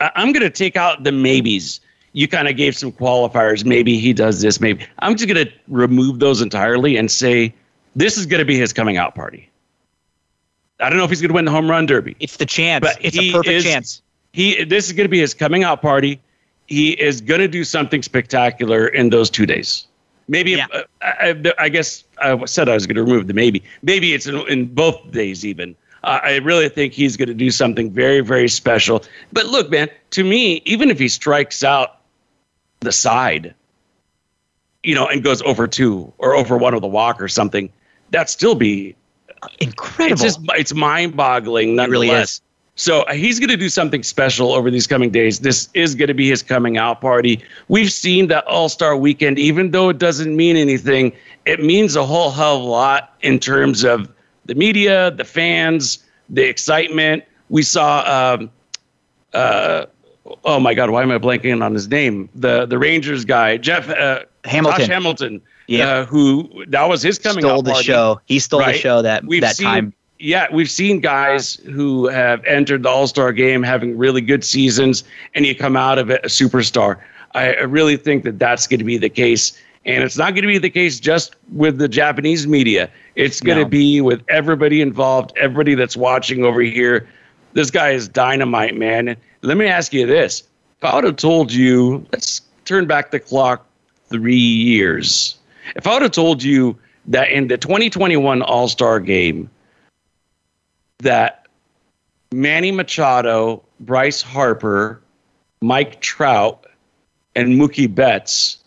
I'm going to take out the maybes you kind of gave some qualifiers maybe he does this maybe i'm just going to remove those entirely and say this is going to be his coming out party I don't know if he's going to win the home run derby. It's the chance. But it's a perfect is, chance. He this is going to be his coming out party. He is going to do something spectacular in those two days. Maybe yeah. uh, I, I, guess I said I was going to remove the maybe. Maybe it's in, in both days even. Uh, I really think he's going to do something very very special. But look, man, to me, even if he strikes out the side, you know, and goes over two or over one of the walk or something, that still be incredible. It's just it's mind boggling. It really is. So uh, he's going to do something special over these coming days. This is going to be his coming out party. We've seen that All Star Weekend, even though it doesn't mean anything, it means a whole hell of a lot in terms of the media, the fans, the excitement. We saw, um, uh, oh my God, why am I blanking on his name? The the Rangers guy, Jeff uh, Hamilton. Josh Hamilton yeah, uh, who that was his coming stole out the party, show. He stole right? the show that we've that seen, time. Yeah, we've seen guys who have entered the All Star game having really good seasons, and you come out of it a superstar. I, I really think that that's going to be the case. And it's not going to be the case just with the Japanese media. It's going to no. be with everybody involved, everybody that's watching over here. This guy is dynamite, man. Let me ask you this. If I would have told you, let's turn back the clock three years. If I would have told you that in the 2021 All Star game, that Manny Machado, Bryce Harper, Mike Trout, and Mookie Betts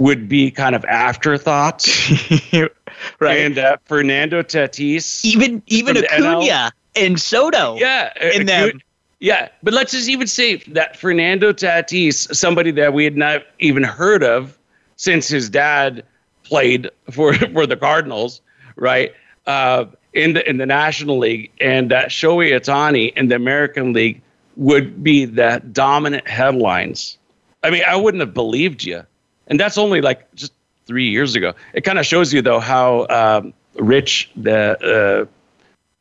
would be kind of afterthoughts. <laughs> right. And uh, Fernando Tatis. Even even Acuna and Soto. Yeah. In them. Yeah, but let's just even say that Fernando Tatis, somebody that we had not even heard of since his dad played for <laughs> for the Cardinals, right? Uh, in the in the National League, and that Shohei Ohtani in the American League would be the dominant headlines. I mean, I wouldn't have believed you, and that's only like just three years ago. It kind of shows you though how um, rich the uh,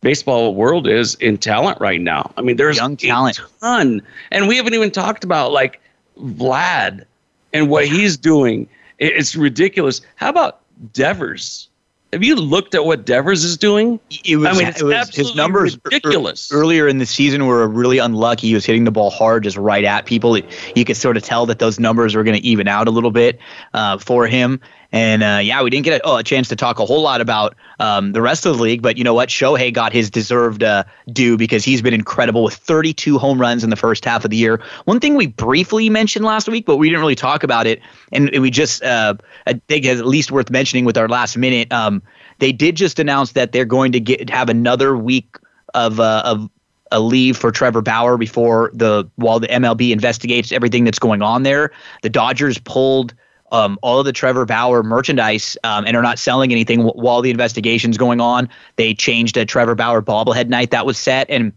baseball world is in talent right now. I mean, there's young talent, a ton, and we haven't even talked about like Vlad and what he's doing it's ridiculous. How about Devers? Have you looked at what Devers is doing? It was, I mean, it was his numbers ridiculous. earlier in the season we were really unlucky. He was hitting the ball hard, just right at people. You could sort of tell that those numbers were going to even out a little bit uh, for him. And uh, yeah, we didn't get a, oh, a, chance to talk a whole lot about um, the rest of the league, but you know what? Shohei got his deserved uh, due because he's been incredible with 32 home runs in the first half of the year. One thing we briefly mentioned last week, but we didn't really talk about it, and we just uh, I think it's at least worth mentioning with our last minute. Um, they did just announce that they're going to get have another week of uh, of a leave for Trevor Bauer before the while the MLB investigates everything that's going on there. The Dodgers pulled um, all of the Trevor Bauer merchandise um, and are not selling anything w- while the investigation's going on. They changed a Trevor Bauer bobblehead night that was set, and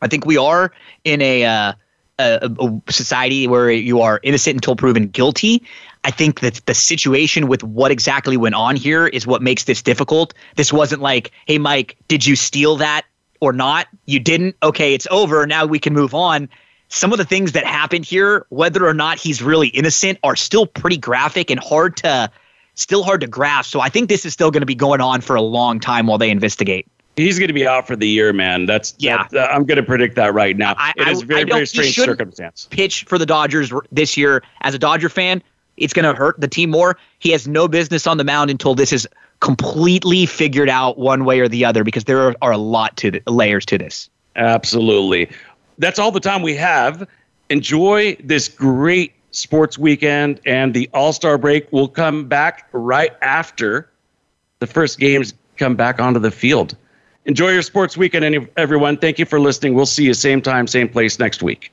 I think we are in a, uh, a, a society where you are innocent until proven guilty. I think that the situation with what exactly went on here is what makes this difficult. This wasn't like, hey, Mike, did you steal that or not? You didn't? Okay, it's over. Now we can move on. Some of the things that happened here, whether or not he's really innocent, are still pretty graphic and hard to still hard to grasp. So I think this is still going to be going on for a long time while they investigate. He's going to be out for the year, man. That's yeah. That, I'm going to predict that right now. I, it is very I very strange circumstance. Pitch for the Dodgers this year as a Dodger fan it's going to hurt the team more. He has no business on the mound until this is completely figured out one way or the other because there are, are a lot to the, layers to this. Absolutely. That's all the time we have. Enjoy this great sports weekend and the All-Star break We'll come back right after the first games come back onto the field. Enjoy your sports weekend everyone. Thank you for listening. We'll see you same time, same place next week.